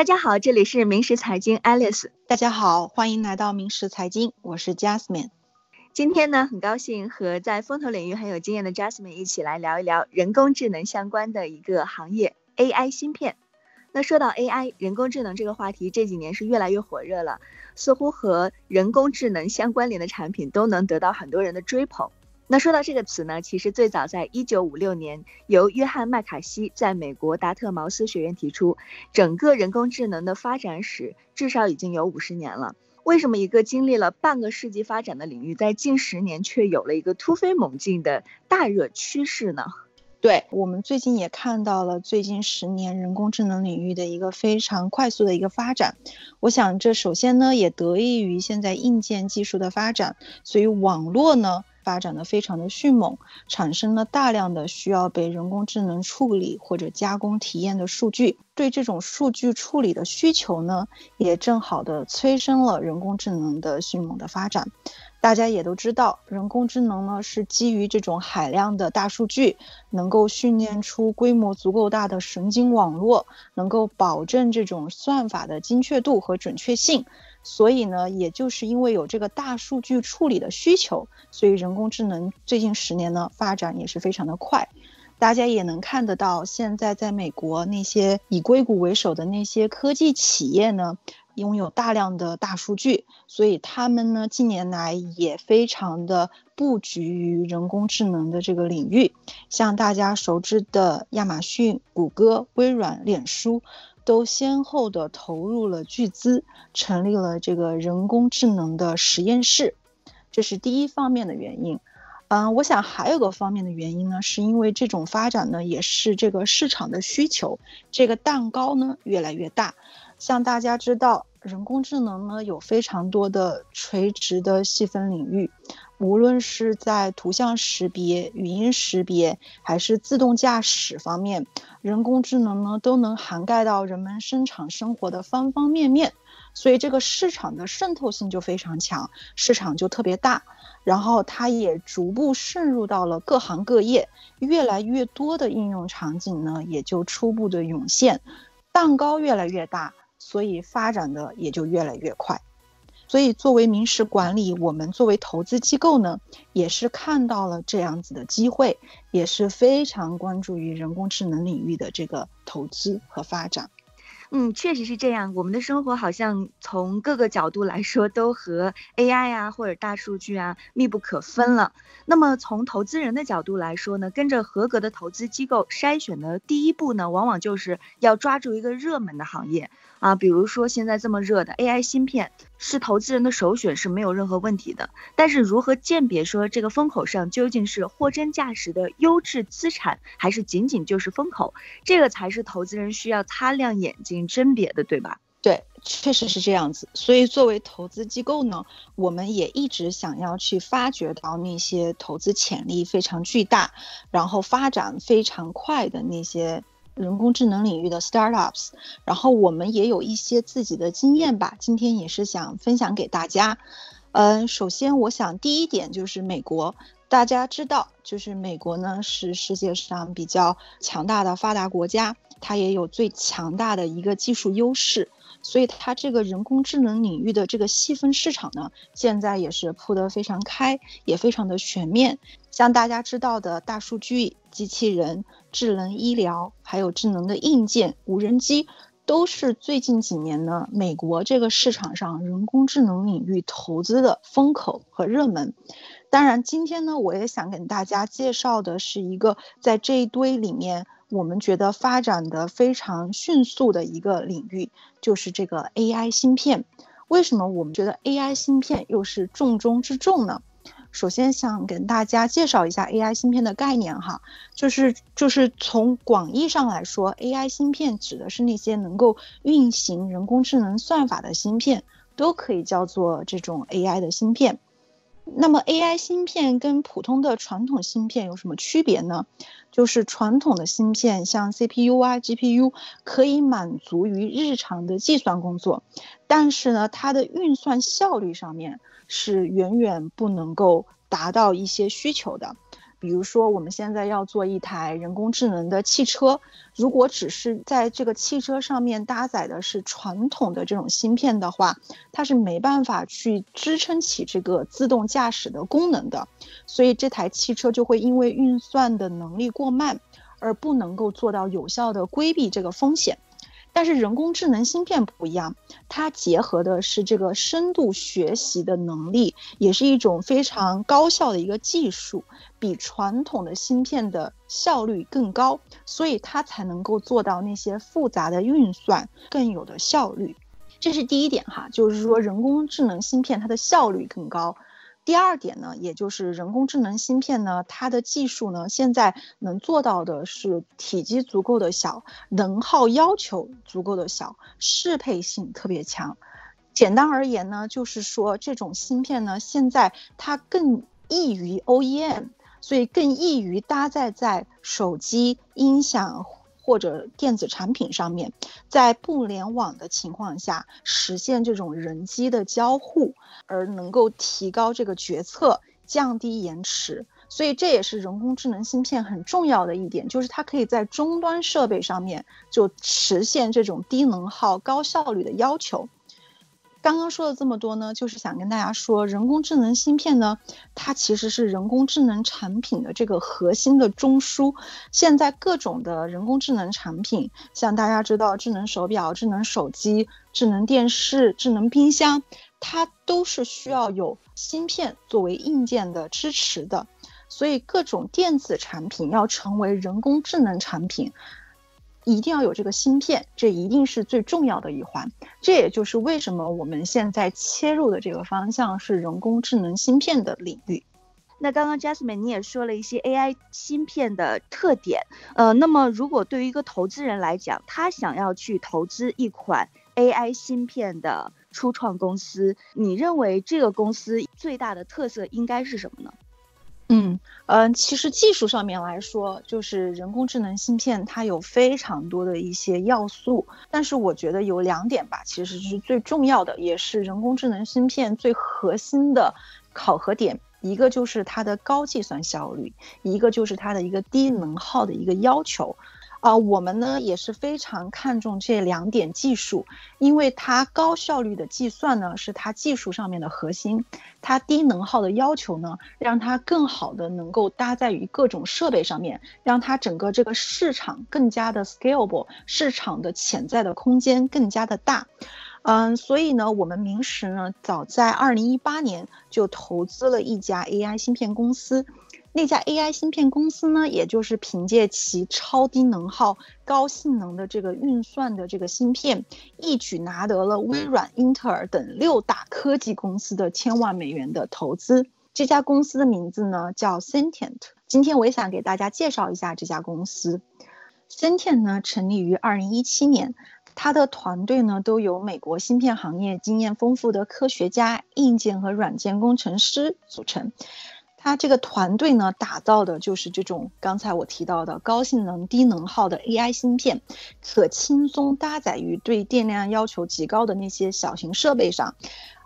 大家好，这里是明石财经 Alice。大家好，欢迎来到明石财经，我是 Jasmine。今天呢，很高兴和在风投领域很有经验的 Jasmine 一起来聊一聊人工智能相关的一个行业 AI 芯片。那说到 AI 人工智能这个话题，这几年是越来越火热了，似乎和人工智能相关联的产品都能得到很多人的追捧。那说到这个词呢，其实最早在一九五六年，由约翰麦卡锡在美国达特茅斯学院提出，整个人工智能的发展史至少已经有五十年了。为什么一个经历了半个世纪发展的领域，在近十年却有了一个突飞猛进的大热趋势呢？对我们最近也看到了最近十年人工智能领域的一个非常快速的一个发展。我想这首先呢，也得益于现在硬件技术的发展，所以网络呢。发展的非常的迅猛，产生了大量的需要被人工智能处理或者加工体验的数据。对这种数据处理的需求呢，也正好的催生了人工智能的迅猛的发展。大家也都知道，人工智能呢是基于这种海量的大数据，能够训练出规模足够大的神经网络，能够保证这种算法的精确度和准确性。所以呢，也就是因为有这个大数据处理的需求，所以人工智能最近十年呢发展也是非常的快。大家也能看得到，现在在美国那些以硅谷为首的那些科技企业呢，拥有大量的大数据，所以他们呢近年来也非常的布局于人工智能的这个领域。像大家熟知的亚马逊、谷歌、微软、脸书。都先后的投入了巨资，成立了这个人工智能的实验室，这是第一方面的原因。嗯，我想还有个方面的原因呢，是因为这种发展呢，也是这个市场的需求，这个蛋糕呢越来越大。像大家知道，人工智能呢有非常多的垂直的细分领域。无论是在图像识别、语音识别，还是自动驾驶方面，人工智能呢都能涵盖到人们生产生活的方方面面，所以这个市场的渗透性就非常强，市场就特别大，然后它也逐步渗入到了各行各业，越来越多的应用场景呢也就初步的涌现，蛋糕越来越大，所以发展的也就越来越快。所以，作为民事管理，我们作为投资机构呢，也是看到了这样子的机会，也是非常关注于人工智能领域的这个投资和发展。嗯，确实是这样。我们的生活好像从各个角度来说，都和 AI 啊或者大数据啊密不可分了。那么从投资人的角度来说呢，跟着合格的投资机构筛选的第一步呢，往往就是要抓住一个热门的行业。啊，比如说现在这么热的 AI 芯片，是投资人的首选是没有任何问题的。但是如何鉴别说这个风口上究竟是货真价实的优质资产，还是仅仅就是风口，这个才是投资人需要擦亮眼睛甄别的，对吧？对，确实是这样子。所以作为投资机构呢，我们也一直想要去发掘到那些投资潜力非常巨大，然后发展非常快的那些。人工智能领域的 startups，然后我们也有一些自己的经验吧，今天也是想分享给大家。嗯，首先我想第一点就是美国，大家知道，就是美国呢是世界上比较强大的发达国家，它也有最强大的一个技术优势。所以它这个人工智能领域的这个细分市场呢，现在也是铺得非常开，也非常的全面。像大家知道的大数据、机器人、智能医疗，还有智能的硬件、无人机，都是最近几年呢美国这个市场上人工智能领域投资的风口和热门。当然，今天呢，我也想给大家介绍的是一个在这一堆里面。我们觉得发展的非常迅速的一个领域，就是这个 AI 芯片。为什么我们觉得 AI 芯片又是重中之重呢？首先想跟大家介绍一下 AI 芯片的概念哈，就是就是从广义上来说，AI 芯片指的是那些能够运行人工智能算法的芯片，都可以叫做这种 AI 的芯片。那么 AI 芯片跟普通的传统芯片有什么区别呢？就是传统的芯片，像 CPU 啊、GPU，可以满足于日常的计算工作，但是呢，它的运算效率上面是远远不能够达到一些需求的。比如说，我们现在要做一台人工智能的汽车，如果只是在这个汽车上面搭载的是传统的这种芯片的话，它是没办法去支撑起这个自动驾驶的功能的，所以这台汽车就会因为运算的能力过慢，而不能够做到有效的规避这个风险。但是人工智能芯片不一样，它结合的是这个深度学习的能力，也是一种非常高效的一个技术，比传统的芯片的效率更高，所以它才能够做到那些复杂的运算更有的效率。这是第一点哈，就是说人工智能芯片它的效率更高。第二点呢，也就是人工智能芯片呢，它的技术呢，现在能做到的是体积足够的小，能耗要求足够的小，适配性特别强。简单而言呢，就是说这种芯片呢，现在它更易于 OEM，所以更易于搭载在手机、音响。或者电子产品上面，在不联网的情况下实现这种人机的交互，而能够提高这个决策，降低延迟。所以这也是人工智能芯片很重要的一点，就是它可以在终端设备上面就实现这种低能耗、高效率的要求。刚刚说了这么多呢，就是想跟大家说，人工智能芯片呢，它其实是人工智能产品的这个核心的中枢。现在各种的人工智能产品，像大家知道智能手表、智能手机、智能电视、智能冰箱，它都是需要有芯片作为硬件的支持的。所以各种电子产品要成为人工智能产品。一定要有这个芯片，这一定是最重要的一环。这也就是为什么我们现在切入的这个方向是人工智能芯片的领域。那刚刚 Jasmine 你也说了一些 AI 芯片的特点，呃，那么如果对于一个投资人来讲，他想要去投资一款 AI 芯片的初创公司，你认为这个公司最大的特色应该是什么呢？嗯嗯，其实技术上面来说，就是人工智能芯片，它有非常多的一些要素。但是我觉得有两点吧，其实是最重要的，也是人工智能芯片最核心的考核点。一个就是它的高计算效率，一个就是它的一个低能耗的一个要求。啊，我们呢也是非常看重这两点技术，因为它高效率的计算呢是它技术上面的核心，它低能耗的要求呢，让它更好的能够搭载于各种设备上面，让它整个这个市场更加的 scalable，市场的潜在的空间更加的大。嗯，所以呢，我们明石呢早在二零一八年就投资了一家 AI 芯片公司。那家 AI 芯片公司呢，也就是凭借其超低能耗、高性能的这个运算的这个芯片，一举拿得了微软、英特尔等六大科技公司的千万美元的投资。这家公司的名字呢叫 Sentient。今天我也想给大家介绍一下这家公司。Sentient 呢成立于二零一七年，它的团队呢都由美国芯片行业经验丰富的科学家、硬件和软件工程师组成。他这个团队呢，打造的就是这种刚才我提到的高性能、低能耗的 AI 芯片，可轻松搭载于对电量要求极高的那些小型设备上。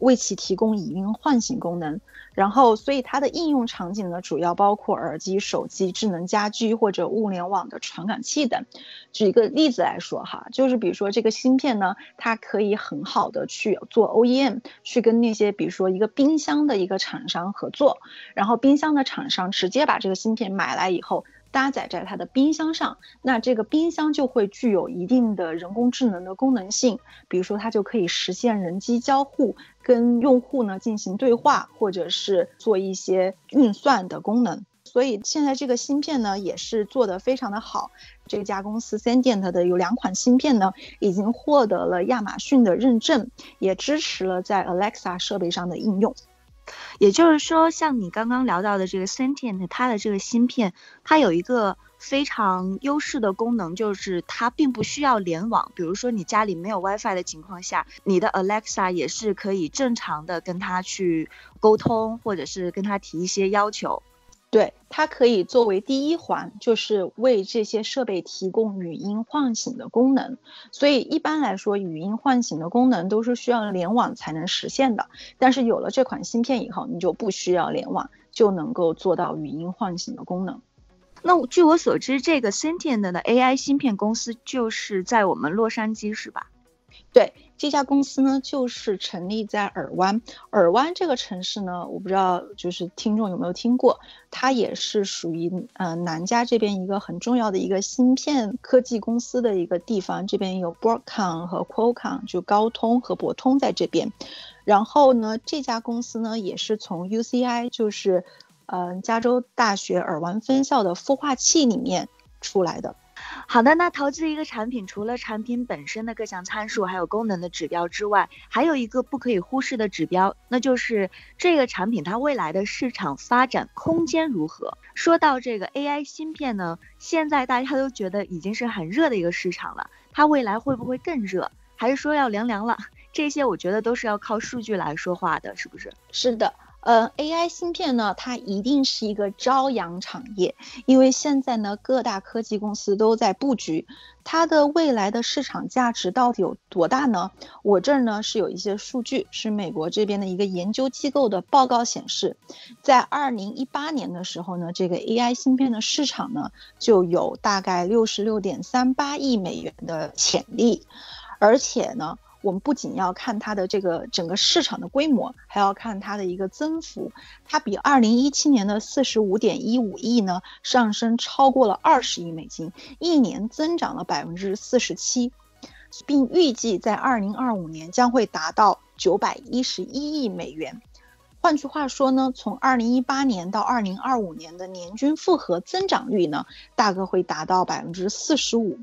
为其提供语音唤醒功能，然后，所以它的应用场景呢，主要包括耳机、手机、智能家居或者物联网的传感器等。举一个例子来说哈，就是比如说这个芯片呢，它可以很好的去做 OEM，去跟那些比如说一个冰箱的一个厂商合作，然后冰箱的厂商直接把这个芯片买来以后。搭载在它的冰箱上，那这个冰箱就会具有一定的人工智能的功能性，比如说它就可以实现人机交互，跟用户呢进行对话，或者是做一些运算的功能。所以现在这个芯片呢也是做得非常的好。这家公司 Sandent 的有两款芯片呢，已经获得了亚马逊的认证，也支持了在 Alexa 设备上的应用。也就是说，像你刚刚聊到的这个 Sentient，它的这个芯片，它有一个非常优势的功能，就是它并不需要联网。比如说你家里没有 WiFi 的情况下，你的 Alexa 也是可以正常的跟它去沟通，或者是跟它提一些要求。对，它可以作为第一环，就是为这些设备提供语音唤醒的功能。所以一般来说，语音唤醒的功能都是需要联网才能实现的。但是有了这款芯片以后，你就不需要联网，就能够做到语音唤醒的功能。那据我所知，这个 Sentient 的 AI 芯片公司就是在我们洛杉矶，是吧？对。这家公司呢，就是成立在尔湾。尔湾这个城市呢，我不知道就是听众有没有听过，它也是属于呃南加这边一个很重要的一个芯片科技公司的一个地方。这边有 Broadcom 和 Qualcomm，就高通和博通在这边。然后呢，这家公司呢，也是从 UCI，就是呃加州大学尔湾分校的孵化器里面出来的。好的，那投资一个产品，除了产品本身的各项参数，还有功能的指标之外，还有一个不可以忽视的指标，那就是这个产品它未来的市场发展空间如何。说到这个 AI 芯片呢，现在大家都觉得已经是很热的一个市场了，它未来会不会更热，还是说要凉凉了？这些我觉得都是要靠数据来说话的，是不是？是的。呃，AI 芯片呢，它一定是一个朝阳产业，因为现在呢，各大科技公司都在布局，它的未来的市场价值到底有多大呢？我这儿呢是有一些数据，是美国这边的一个研究机构的报告显示，在二零一八年的时候呢，这个 AI 芯片的市场呢就有大概六十六点三八亿美元的潜力，而且呢。我们不仅要看它的这个整个市场的规模，还要看它的一个增幅。它比二零一七年的四十五点一五亿呢上升超过了二十亿美金，一年增长了百分之四十七，并预计在二零二五年将会达到九百一十一亿美元。换句话说呢，从二零一八年到二零二五年的年均复合增长率呢，大概会达到百分之四十五。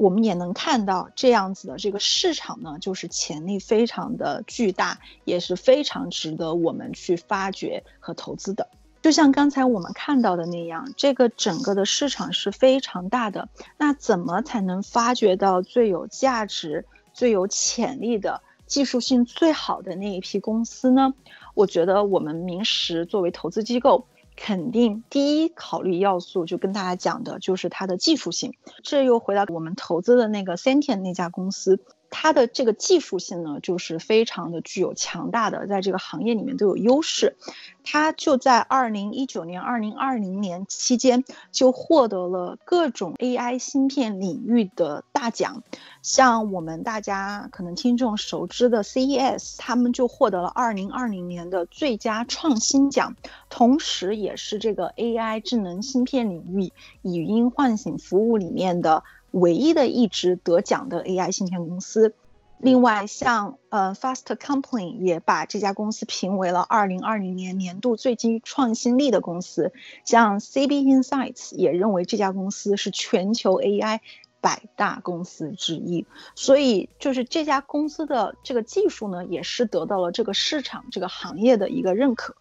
我们也能看到这样子的这个市场呢，就是潜力非常的巨大，也是非常值得我们去发掘和投资的。就像刚才我们看到的那样，这个整个的市场是非常大的。那怎么才能发掘到最有价值、最有潜力的、技术性最好的那一批公司呢？我觉得我们明石作为投资机构。肯定第一考虑要素就跟大家讲的就是它的技术性，这又回到我们投资的那个 Sentient 那家公司。它的这个技术性呢，就是非常的具有强大的，在这个行业里面都有优势。它就在二零一九年、二零二零年期间就获得了各种 AI 芯片领域的大奖，像我们大家可能听众熟知的 CES，他们就获得了二零二零年的最佳创新奖，同时也是这个 AI 智能芯片领域语音唤醒服务里面的。唯一的一支得奖的 AI 芯片公司，另外像呃 Fast Company 也把这家公司评为了二零二零年年度最具创新力的公司，像 CB Insights 也认为这家公司是全球 AI 百大公司之一，所以就是这家公司的这个技术呢，也是得到了这个市场这个行业的一个认可。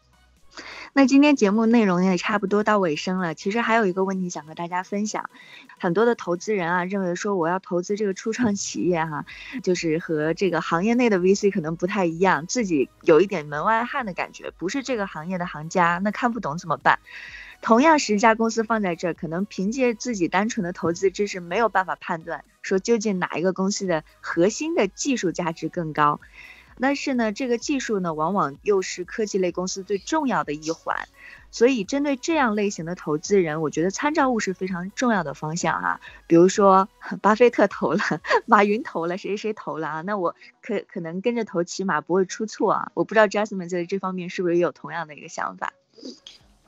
那今天节目内容也差不多到尾声了。其实还有一个问题想和大家分享，很多的投资人啊认为说我要投资这个初创企业哈，就是和这个行业内的 VC 可能不太一样，自己有一点门外汉的感觉，不是这个行业的行家，那看不懂怎么办？同样十家公司放在这儿，可能凭借自己单纯的投资知识没有办法判断说究竟哪一个公司的核心的技术价值更高。但是呢，这个技术呢，往往又是科技类公司最重要的一环，所以针对这样类型的投资人，我觉得参照物是非常重要的方向啊。比如说，巴菲特投了，马云投了，谁谁投了啊？那我可可能跟着投，起码不会出错啊。我不知道 Jasmine 在这方面是不是也有同样的一个想法。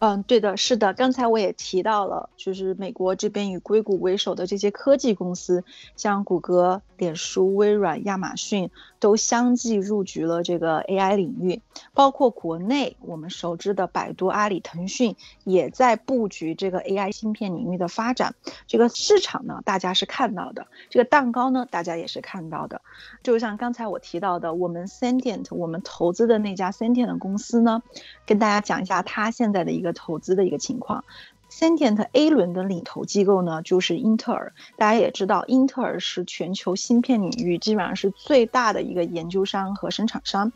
嗯，对的，是的，刚才我也提到了，就是美国这边以硅谷为首的这些科技公司，像谷歌、脸书、微软、亚马逊，都相继入局了这个 AI 领域。包括国内我们熟知的百度、阿里、腾讯，也在布局这个 AI 芯片领域的发展。这个市场呢，大家是看到的；这个蛋糕呢，大家也是看到的。就像刚才我提到的，我们 Sentient，我们投资的那家 Sentient 公司呢，跟大家讲一下它现在的一个。投资的一个情况，Sentient A 轮的领头机构呢，就是英特尔。大家也知道，英特尔是全球芯片领域基本上是最大的一个研究商和生产商。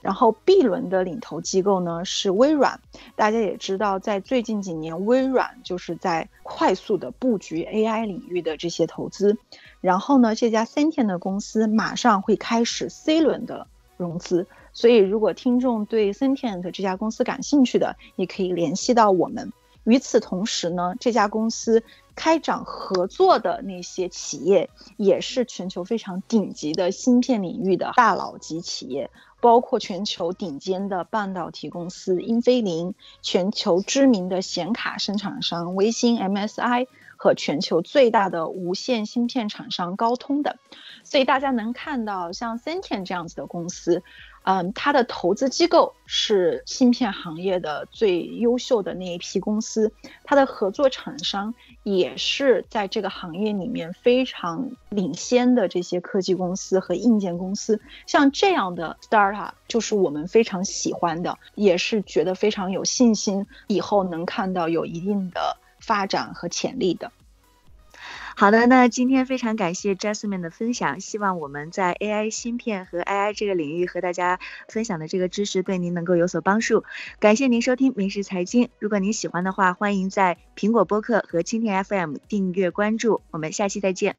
然后 B 轮的领头机构呢是微软。大家也知道，在最近几年，微软就是在快速的布局 AI 领域的这些投资。然后呢，这家 Sentient 的公司马上会开始 C 轮的融资。所以，如果听众对 Sentient 这家公司感兴趣的，也可以联系到我们。与此同时呢，这家公司开展合作的那些企业，也是全球非常顶级的芯片领域的大佬级企业，包括全球顶尖的半导体公司英飞凌，全球知名的显卡生产商微星 MSI 和全球最大的无线芯片厂商高通的。所以大家能看到，像 s e n t i n 这样子的公司。嗯，它的投资机构是芯片行业的最优秀的那一批公司，它的合作厂商也是在这个行业里面非常领先的这些科技公司和硬件公司。像这样的 startup 就是我们非常喜欢的，也是觉得非常有信心，以后能看到有一定的发展和潜力的。好的，那今天非常感谢 Jasmine 的分享，希望我们在 AI 芯片和 AI 这个领域和大家分享的这个知识对您能够有所帮助。感谢您收听《明时财经》，如果您喜欢的话，欢迎在苹果播客和蜻蜓 FM 订阅关注。我们下期再见。